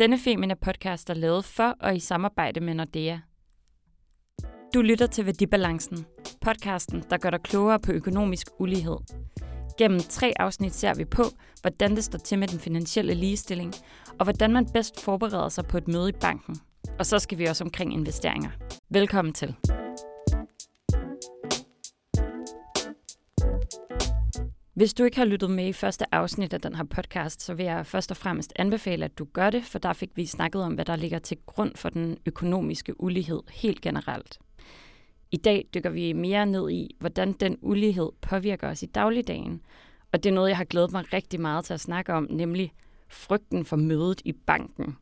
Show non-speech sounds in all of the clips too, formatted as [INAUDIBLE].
Denne Femina podcast er lavet for og i samarbejde med Nordea. Du lytter til Værdibalancen, podcasten, der gør dig klogere på økonomisk ulighed. Gennem tre afsnit ser vi på, hvordan det står til med den finansielle ligestilling, og hvordan man bedst forbereder sig på et møde i banken. Og så skal vi også omkring investeringer. Velkommen til. Hvis du ikke har lyttet med i første afsnit af den her podcast, så vil jeg først og fremmest anbefale, at du gør det, for der fik vi snakket om, hvad der ligger til grund for den økonomiske ulighed helt generelt. I dag dykker vi mere ned i, hvordan den ulighed påvirker os i dagligdagen, og det er noget, jeg har glædet mig rigtig meget til at snakke om, nemlig frygten for mødet i banken.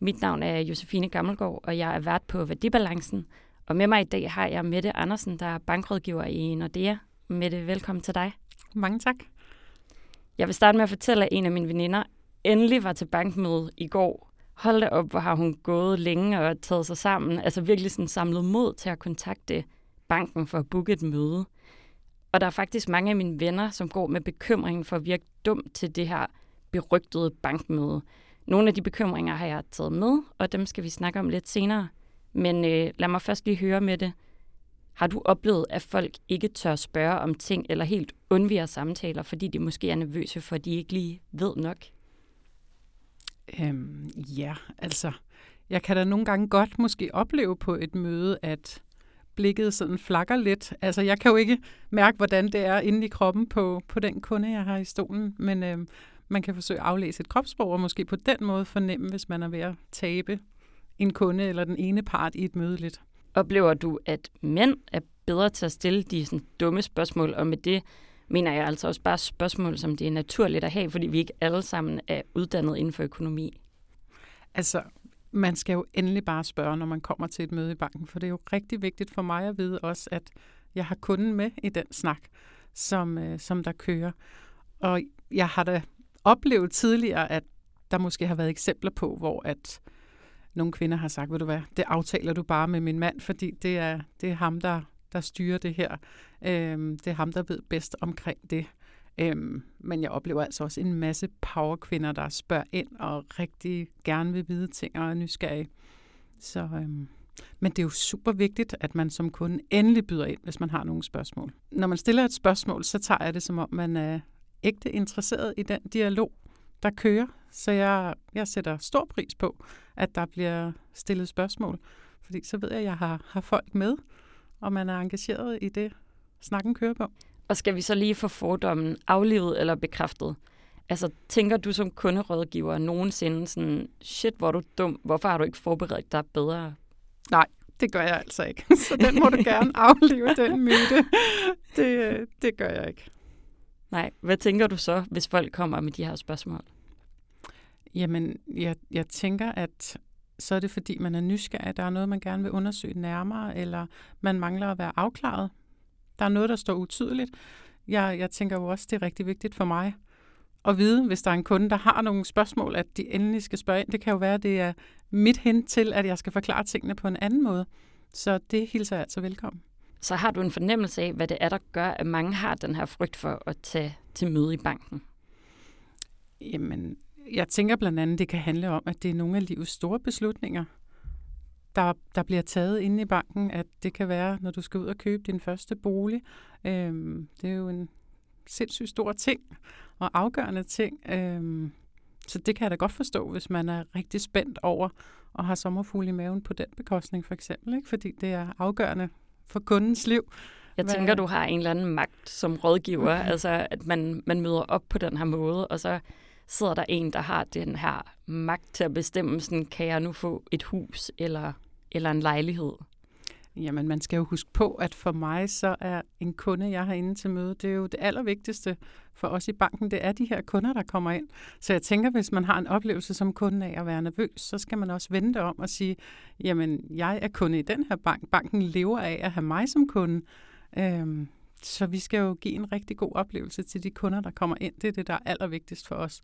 Mit navn er Josefine Gammelgaard, og jeg er vært på Værdibalancen, og med mig i dag har jeg Mette Andersen, der er bankrådgiver i Nordea. Mette, velkommen til dig. Mange tak. Jeg vil starte med at fortælle, at en af mine veninder endelig var til bankmøde i går. Hold da op, hvor har hun gået længe og taget sig sammen. Altså virkelig sådan samlet mod til at kontakte banken for at booke et møde. Og der er faktisk mange af mine venner, som går med bekymringen for at virke dum til det her berygtede bankmøde. Nogle af de bekymringer har jeg taget med, og dem skal vi snakke om lidt senere. Men øh, lad mig først lige høre med det. Har du oplevet, at folk ikke tør spørge om ting eller helt undviger samtaler, fordi de måske er nervøse, for de ikke lige ved nok? Øhm, ja, altså, jeg kan da nogle gange godt måske opleve på et møde, at blikket sådan flakker lidt. Altså, jeg kan jo ikke mærke, hvordan det er inde i kroppen på, på den kunde, jeg har i stolen, men øhm, man kan forsøge at aflæse et kropssprog, og måske på den måde fornemme, hvis man er ved at tabe en kunde eller den ene part i et møde lidt. Oplever du, at mænd er bedre til at stille de sådan, dumme spørgsmål, og med det mener jeg altså også bare spørgsmål, som det er naturligt at have, fordi vi ikke alle sammen er uddannet inden for økonomi? Altså, man skal jo endelig bare spørge, når man kommer til et møde i banken, for det er jo rigtig vigtigt for mig at vide også, at jeg har kunden med i den snak, som, øh, som der kører. Og jeg har da oplevet tidligere, at der måske har været eksempler på, hvor at nogle kvinder har sagt, ved du hvad, det aftaler du bare med min mand, fordi det er, det er ham, der, der styrer det her. Øhm, det er ham, der ved bedst omkring det. Øhm, men jeg oplever altså også en masse powerkvinder, der spørger ind og rigtig gerne vil vide ting og er nysgerrige. Så, øhm, men det er jo super vigtigt, at man som kunde endelig byder ind, hvis man har nogle spørgsmål. Når man stiller et spørgsmål, så tager jeg det som om, man er ægte interesseret i den dialog, der kører. Så jeg, jeg sætter stor pris på, at der bliver stillet spørgsmål. Fordi så ved jeg, at jeg har, har folk med, og man er engageret i det, snakken kører på. Og skal vi så lige få fordommen aflevet eller bekræftet? Altså, tænker du som kunderådgiver nogensinde sådan, shit, hvor er du dum, hvorfor har du ikke forberedt dig bedre? Nej, det gør jeg altså ikke. [LAUGHS] Så den må du gerne aflive, den myte. [LAUGHS] Det, det gør jeg ikke. Nej, hvad tænker du så, hvis folk kommer med de her spørgsmål? Jamen, jeg, jeg tænker, at så er det fordi, man er nysgerrig. Der er noget, man gerne vil undersøge nærmere, eller man mangler at være afklaret. Der er noget, der står utydeligt. Jeg, jeg tænker jo også, det er rigtig vigtigt for mig at vide, hvis der er en kunde, der har nogle spørgsmål, at de endelig skal spørge ind. Det kan jo være, at det er mit hen til, at jeg skal forklare tingene på en anden måde. Så det hilser jeg altså velkommen. Så har du en fornemmelse af, hvad det er, der gør, at mange har den her frygt for at tage til møde i banken? Jamen, jeg tænker blandt andet, det kan handle om, at det er nogle af livets store beslutninger, der, der bliver taget inde i banken. At det kan være, når du skal ud og købe din første bolig. Øhm, det er jo en sindssygt stor ting og afgørende ting. Øhm, så det kan jeg da godt forstå, hvis man er rigtig spændt over og har sommerfugle i maven på den bekostning for eksempel. Ikke? Fordi det er afgørende for kundens liv. Jeg Hvad? tænker, du har en eller anden magt som rådgiver, okay. altså at man, man møder op på den her måde, og så sidder der en, der har den her magt til at bestemme, sådan, kan jeg nu få et hus eller, eller en lejlighed? Jamen, man skal jo huske på, at for mig så er en kunde, jeg har inde til møde, det er jo det allervigtigste for os i banken, det er de her kunder, der kommer ind. Så jeg tænker, hvis man har en oplevelse som kunde af at være nervøs, så skal man også vente om og sige, jamen, jeg er kunde i den her bank. Banken lever af at have mig som kunde. Øhm, så vi skal jo give en rigtig god oplevelse til de kunder, der kommer ind. Det er det, der er allervigtigst for os.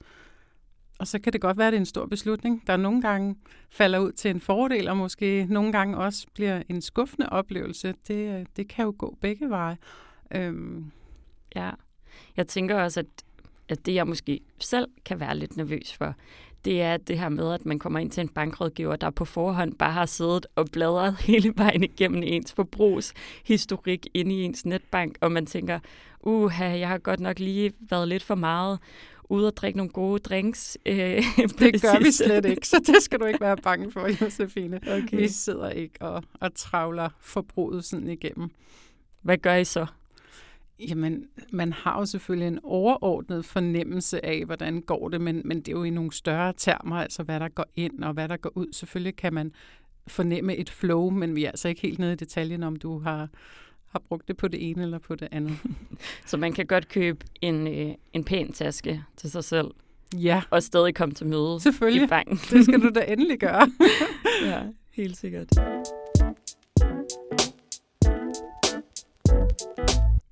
Og så kan det godt være, at det er en stor beslutning, der nogle gange falder ud til en fordel, og måske nogle gange også bliver en skuffende oplevelse. Det, øh, det kan jo gå begge veje. Øhm. Ja, jeg tænker også, at, at det jeg måske selv kan være lidt nervøs for, det er det her med, at man kommer ind til en bankrådgiver, der på forhånd bare har siddet og bladret [LAUGHS] hele vejen igennem ens forbrugshistorik inde i ens netbank, og man tænker, uha, jeg har godt nok lige været lidt for meget ude og drikke nogle gode drinks. Øh, [LAUGHS] det gør vi slet ikke, så det skal du ikke være bange for, [LAUGHS] Josefine. Okay. Vi sidder ikke og, og travler forbruget sådan igennem. Hvad gør I så? Jamen, man har jo selvfølgelig en overordnet fornemmelse af, hvordan går det, men, men det er jo i nogle større termer, altså hvad der går ind og hvad der går ud. Selvfølgelig kan man fornemme et flow, men vi er altså ikke helt nede i detaljen, om du har, har brugt det på det ene eller på det andet. [LAUGHS] Så man kan godt købe en, øh, en pæn taske til sig selv. Ja. Og stadig komme til møde Selvfølgelig. i banken. det skal du da endelig gøre. [LAUGHS] ja, helt sikkert.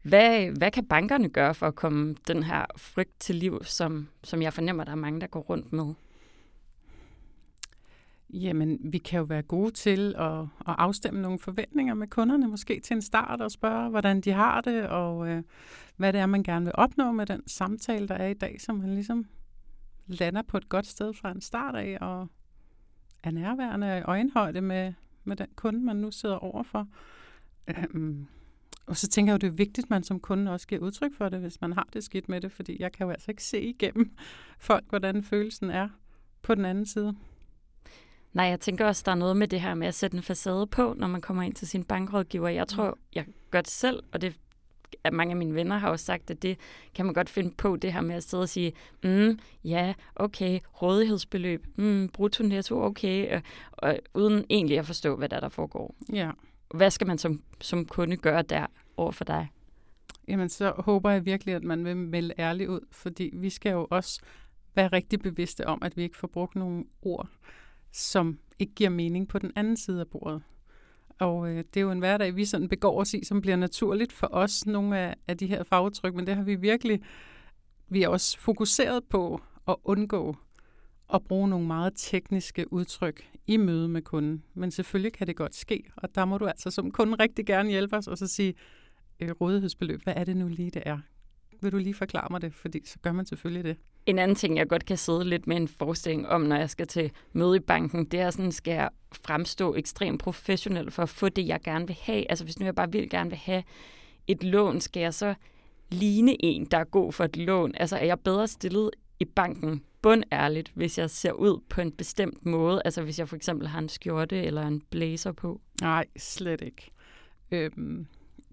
Hvad, hvad kan bankerne gøre for at komme den her frygt til liv, som, som jeg fornemmer, der er mange, der går rundt med? Jamen, vi kan jo være gode til at, at afstemme nogle forventninger med kunderne, måske til en start og spørge, hvordan de har det, og øh, hvad det er, man gerne vil opnå med den samtale, der er i dag, så man ligesom lander på et godt sted fra en start af, og er nærværende og i øjenhøjde med, med den kunde, man nu sidder overfor. Øhm, og så tænker jeg jo, det er vigtigt, at man som kunde også giver udtryk for det, hvis man har det skidt med det, fordi jeg kan jo altså ikke se igennem folk, hvordan følelsen er på den anden side. Nej, jeg tænker også, der er noget med det her med at sætte en facade på, når man kommer ind til sin bankrådgiver. Jeg tror, jeg gør det selv, og det at mange af mine venner har også sagt, at det kan man godt finde på, det her med at sidde og sige, mm, ja, okay, rådighedsbeløb, mm, brutto netto, okay, og, og uden egentlig at forstå, hvad der, er, der foregår. Ja. Hvad skal man som, som kunde gøre der over for dig? Jamen, så håber jeg virkelig, at man vil melde ærligt ud, fordi vi skal jo også være rigtig bevidste om, at vi ikke får brugt nogle ord, som ikke giver mening på den anden side af bordet. Og øh, det er jo en hverdag, vi sådan begår os i, som bliver naturligt for os, nogle af, af de her fagudtryk, men det har vi virkelig, vi er også fokuseret på at undgå at bruge nogle meget tekniske udtryk i møde med kunden. Men selvfølgelig kan det godt ske, og der må du altså som kunde rigtig gerne hjælpe os og så sige, øh, rådighedsbeløb, hvad er det nu lige, det er? Vil du lige forklare mig det? Fordi så gør man selvfølgelig det. En anden ting, jeg godt kan sidde lidt med en forestilling om, når jeg skal til møde i banken, det er sådan, skal jeg fremstå ekstremt professionel for at få det, jeg gerne vil have. Altså hvis nu jeg bare vil gerne vil have et lån, skal jeg så ligne en, der er god for et lån? Altså er jeg bedre stillet i banken bundærligt, hvis jeg ser ud på en bestemt måde? Altså hvis jeg for eksempel har en skjorte eller en blazer på? Nej, slet ikke. Øhm,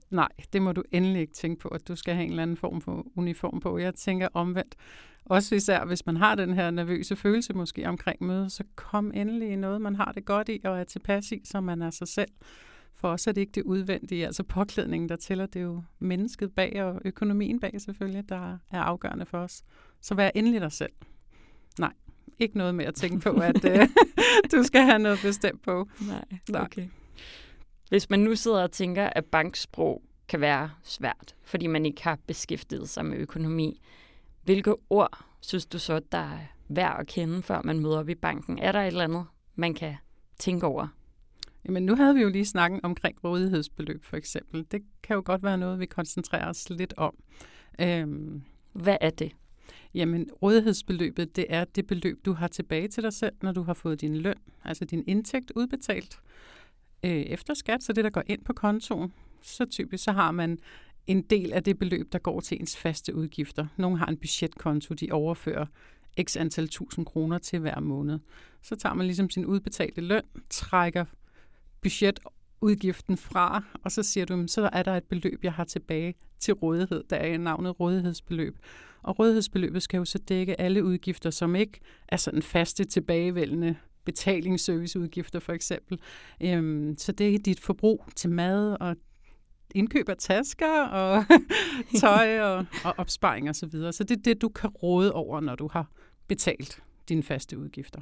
nej, det må du endelig ikke tænke på, at du skal have en eller anden form for uniform på. Jeg tænker omvendt. Også især, hvis man har den her nervøse følelse måske omkring mødet, så kom endelig i noget, man har det godt i og er tilpas i, så man er sig selv. For os er det ikke det udvendige, altså påklædningen, der tæller. Det er jo mennesket bag og økonomien bag selvfølgelig, der er afgørende for os. Så vær endelig dig selv. Nej, ikke noget med at tænke på, at uh, [LAUGHS] [LAUGHS] du skal have noget bestemt på. Nej, Nej, okay. Hvis man nu sidder og tænker, at banksprog kan være svært, fordi man ikke har beskæftiget sig med økonomi, hvilke ord synes du så, der er værd at kende, før man møder op i banken? Er der et eller andet, man kan tænke over? Jamen, nu havde vi jo lige snakken omkring rådighedsbeløb, for eksempel. Det kan jo godt være noget, vi koncentrerer os lidt om. Øhm, Hvad er det? Jamen, rådighedsbeløbet, det er det beløb, du har tilbage til dig selv, når du har fået din løn, altså din indtægt udbetalt øh, efter skat, så det, der går ind på kontoen. Så typisk så har man en del af det beløb, der går til ens faste udgifter. Nogle har en budgetkonto, de overfører x antal tusind kroner til hver måned. Så tager man ligesom sin udbetalte løn, trækker budgetudgiften fra, og så siger du, så er der et beløb, jeg har tilbage til rådighed. Der er navnet rådighedsbeløb. Og rådighedsbeløbet skal jo så dække alle udgifter, som ikke er sådan faste tilbagevendende betalingsserviceudgifter for eksempel. Øhm, så det er dit forbrug til mad og indkøb af tasker og [LAUGHS] tøj og, og opsparing osv. Så, videre. så det er det, du kan råde over, når du har betalt dine faste udgifter.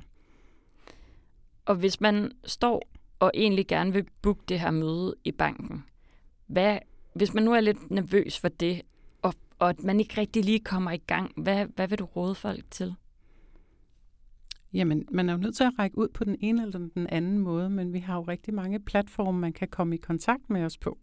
Og hvis man står og egentlig gerne vil booke det her møde i banken, hvad, hvis man nu er lidt nervøs for det, og, og at man ikke rigtig lige kommer i gang, hvad, hvad vil du råde folk til? Jamen, man er jo nødt til at række ud på den ene eller den anden måde, men vi har jo rigtig mange platforme, man kan komme i kontakt med os på.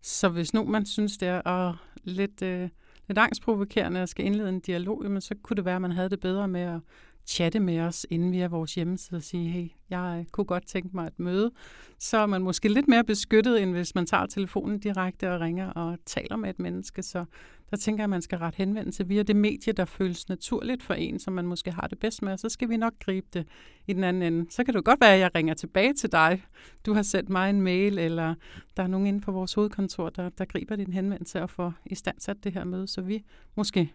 Så hvis nu man synes, det er lidt, øh, lidt angstprovokerende at skal indlede en dialog, jamen, så kunne det være, at man havde det bedre med at chatte med os inden via vores hjemmeside og sige, hey, jeg øh, kunne godt tænke mig at møde, så er man måske lidt mere beskyttet, end hvis man tager telefonen direkte og ringer og taler med et menneske. Så der tænker jeg, at man skal ret henvendelse via det medie, der føles naturligt for en, som man måske har det bedst med, og så skal vi nok gribe det i den anden ende. Så kan det godt være, at jeg ringer tilbage til dig. Du har sendt mig en mail, eller der er nogen inde på vores hovedkontor, der, der griber din henvendelse og får i stand sat det her møde, så vi måske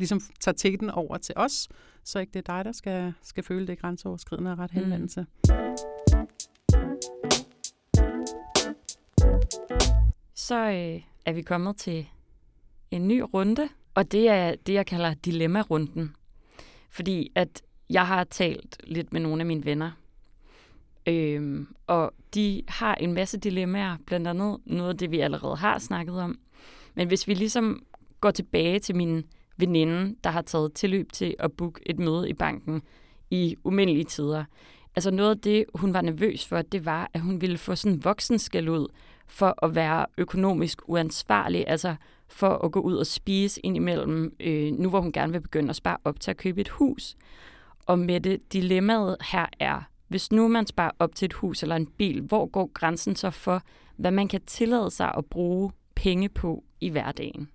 ligesom tager teten over til os, så ikke det er dig, der skal, skal føle det grænseoverskridende og ret mm. henvendelse. Mm. Så øh, er vi kommet til en ny runde, og det er det, jeg kalder dilemma-runden. Fordi at jeg har talt lidt med nogle af mine venner, øhm, og de har en masse dilemmaer, blandt andet noget af det, vi allerede har snakket om. Men hvis vi ligesom går tilbage til min veninde, der har taget tilløb til at booke et møde i banken i umindelige tider. Altså noget af det, hun var nervøs for, det var, at hun ville få sådan voksen skal ud for at være økonomisk uansvarlig, altså for at gå ud og spise indimellem, øh, nu hvor hun gerne vil begynde at spare op til at købe et hus. Og med det dilemmaet her er, hvis nu man sparer op til et hus eller en bil, hvor går grænsen så for, hvad man kan tillade sig at bruge penge på i hverdagen?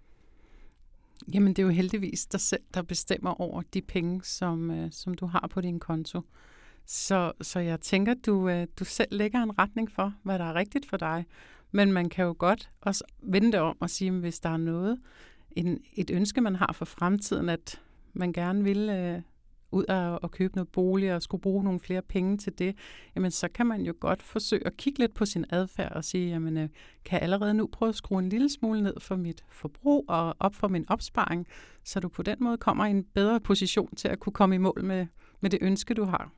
Jamen, det er jo heldigvis dig selv, der bestemmer over de penge, som, øh, som du har på din konto. Så, så jeg tænker, du, øh, du selv lægger en retning for, hvad der er rigtigt for dig. Men man kan jo godt også vende det om og sige, hvis der er noget, en, et ønske, man har for fremtiden, at man gerne vil øh, ud og, og købe noget bolig og skulle bruge nogle flere penge til det, jamen så kan man jo godt forsøge at kigge lidt på sin adfærd og sige, jamen øh, kan jeg allerede nu prøve at skrue en lille smule ned for mit forbrug og op for min opsparing, så du på den måde kommer i en bedre position til at kunne komme i mål med, med det ønske, du har.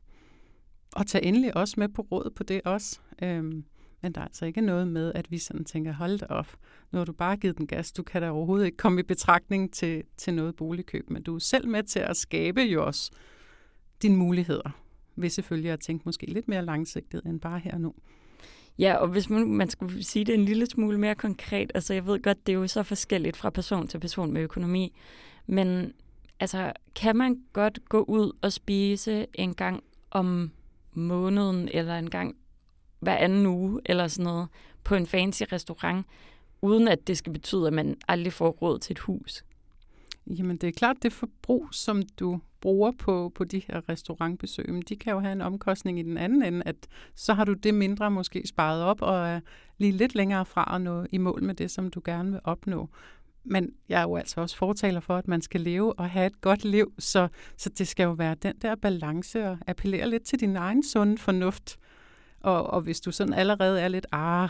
Og tag endelig også med på råd på det også. Øhm, men der er altså ikke noget med, at vi sådan tænker, hold da op, nu har du bare givet den gas, du kan da overhovedet ikke komme i betragtning til, til noget boligkøb, men du er selv med til at skabe jo også dine muligheder, ved selvfølgelig at tænke måske lidt mere langsigtet end bare her og nu. Ja, og hvis man, man skulle sige det en lille smule mere konkret, altså jeg ved godt, det er jo så forskelligt fra person til person med økonomi, men altså kan man godt gå ud og spise en gang om måneden, eller en gang hver anden uge, eller sådan noget, på en fancy restaurant, uden at det skal betyde, at man aldrig får råd til et hus? Jamen det er klart, det forbrug, som du bruger på, på de her restaurantbesøg, men de kan jo have en omkostning i den anden ende, at så har du det mindre måske sparet op og er lige lidt længere fra at nå i mål med det, som du gerne vil opnå. Men jeg er jo altså også fortaler for, at man skal leve og have et godt liv, så, så det skal jo være den der balance og appellere lidt til din egen sunde fornuft. Og, og hvis du sådan allerede er lidt, ah,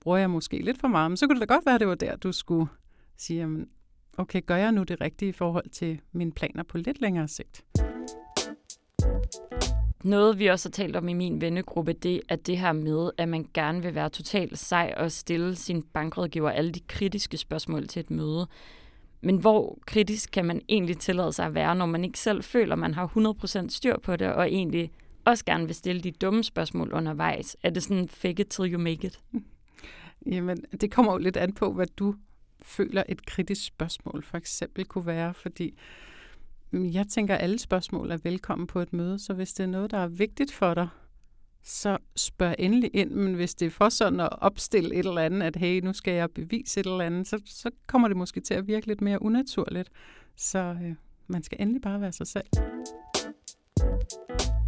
bruger jeg måske lidt for meget, men så kunne det da godt være, at det var der, du skulle sige, jamen, okay, gør jeg nu det rigtige i forhold til mine planer på lidt længere sigt? Noget, vi også har talt om i min vennegruppe, det er det her med, at man gerne vil være totalt sej og stille sin bankrådgiver alle de kritiske spørgsmål til et møde. Men hvor kritisk kan man egentlig tillade sig at være, når man ikke selv føler, at man har 100% styr på det, og egentlig også gerne vil stille de dumme spørgsmål undervejs? Er det sådan fake it till you make it? [LAUGHS] Jamen, det kommer jo lidt an på, hvad du føler et kritisk spørgsmål for eksempel kunne være, fordi mm, jeg tænker, at alle spørgsmål er velkommen på et møde, så hvis det er noget, der er vigtigt for dig, så spørg endelig ind, men hvis det er for sådan at opstille et eller andet, at hey, nu skal jeg bevise et eller andet, så, så kommer det måske til at virke lidt mere unaturligt. Så øh, man skal endelig bare være sig selv.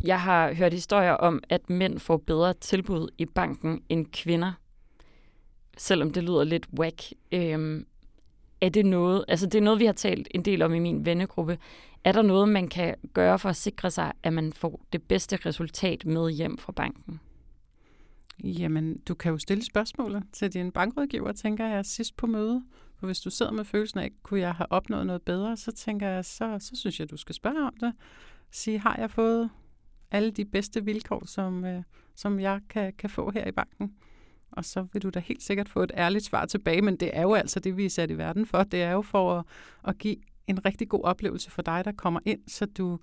Jeg har hørt historier om, at mænd får bedre tilbud i banken end kvinder selvom det lyder lidt whack, øhm, er det noget, altså det er noget, vi har talt en del om i min vennegruppe. Er der noget, man kan gøre for at sikre sig, at man får det bedste resultat med hjem fra banken? Jamen, du kan jo stille spørgsmålet til din bankrådgiver, tænker jeg, sidst på møde. For hvis du sidder med følelsen af, kunne jeg have opnået noget bedre, så tænker jeg, så, så synes jeg, du skal spørge om det. Sige, har jeg fået alle de bedste vilkår, som, øh, som jeg kan, kan få her i banken? og så vil du da helt sikkert få et ærligt svar tilbage, men det er jo altså det, vi er sat i verden for. Det er jo for at, at give en rigtig god oplevelse for dig, der kommer ind, så du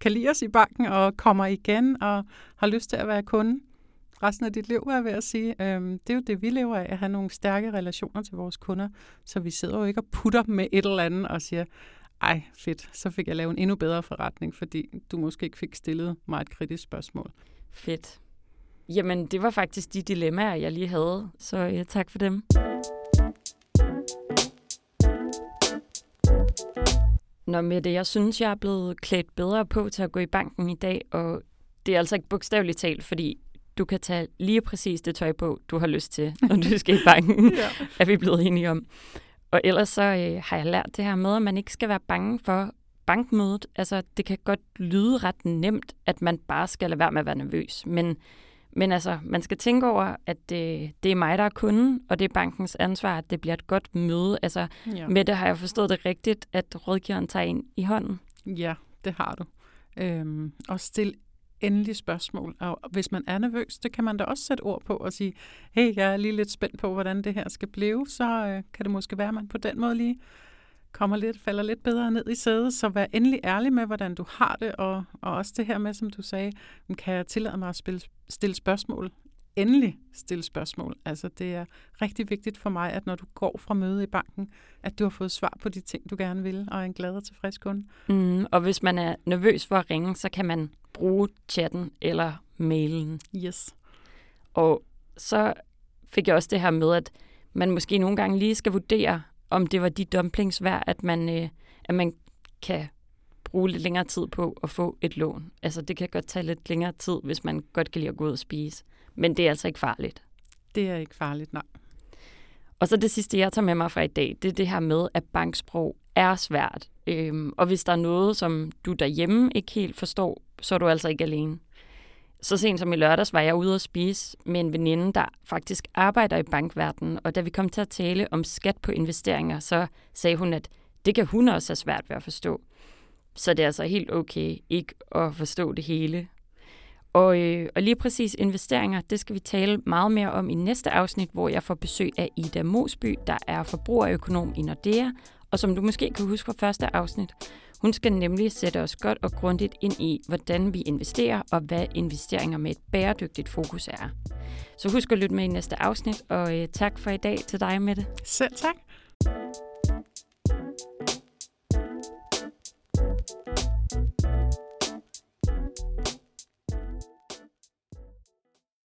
kan lide os i banken og kommer igen og har lyst til at være kunde resten af dit liv, er jeg ved at sige. Øhm, det er jo det, vi lever af, at have nogle stærke relationer til vores kunder, så vi sidder jo ikke og putter med et eller andet og siger, ej fedt, så fik jeg lavet en endnu bedre forretning, fordi du måske ikke fik stillet mig et kritisk spørgsmål. Fedt. Jamen, det var faktisk de dilemmaer, jeg lige havde, så ja, tak for dem. Nå med det, jeg synes, jeg er blevet klædt bedre på til at gå i banken i dag, og det er altså ikke bogstaveligt talt, fordi du kan tage lige præcis det tøj på, du har lyst til, når du skal i banken, [LAUGHS] ja. er vi blevet enige om. Og ellers så øh, har jeg lært det her med, at man ikke skal være bange for bankmødet. Altså, det kan godt lyde ret nemt, at man bare skal lade være med at være nervøs. Men, men altså, man skal tænke over, at det, det er mig, der er kunden, og det er bankens ansvar, at det bliver et godt møde. Altså, ja. med det har jeg forstået det rigtigt, at rådgiveren tager ind i hånden. Ja, det har du. Øhm, og stil endelig spørgsmål. Og hvis man er nervøs, det kan man da også sætte ord på og sige, hey, jeg er lige lidt spændt på, hvordan det her skal blive, så øh, kan det måske være, at man på den måde lige kommer lidt, falder lidt bedre ned i sædet, så vær endelig ærlig med, hvordan du har det, og, og også det her med, som du sagde, kan jeg tillade mig at spille, stille spørgsmål? Endelig stille spørgsmål. Altså det er rigtig vigtigt for mig, at når du går fra møde i banken, at du har fået svar på de ting, du gerne vil, og er en glad og tilfreds kunde. Mm, og hvis man er nervøs for at ringe, så kan man bruge chatten eller mailen. Yes. Og så fik jeg også det her med, at man måske nogle gange lige skal vurdere, om det var de dumplings værd, at man, øh, at man kan bruge lidt længere tid på at få et lån. Altså det kan godt tage lidt længere tid, hvis man godt kan lide at gå ud og spise. Men det er altså ikke farligt. Det er ikke farligt, nej. Og så det sidste, jeg tager med mig fra i dag, det er det her med, at banksprog er svært. Øhm, og hvis der er noget, som du derhjemme ikke helt forstår, så er du altså ikke alene. Så sent som i lørdags var jeg ude at spise med en veninde, der faktisk arbejder i bankverdenen, og da vi kom til at tale om skat på investeringer, så sagde hun, at det kan hun også have svært ved at forstå. Så det er altså helt okay ikke at forstå det hele. Og, øh, og lige præcis investeringer, det skal vi tale meget mere om i næste afsnit, hvor jeg får besøg af Ida Mosby, der er forbrugerøkonom i Nordea, og som du måske kan huske fra første afsnit. Hun skal nemlig sætte os godt og grundigt ind i, hvordan vi investerer og hvad investeringer med et bæredygtigt fokus er. Så husk at lytte med i næste afsnit, og øh, tak for i dag til dig, Mette. Selv tak.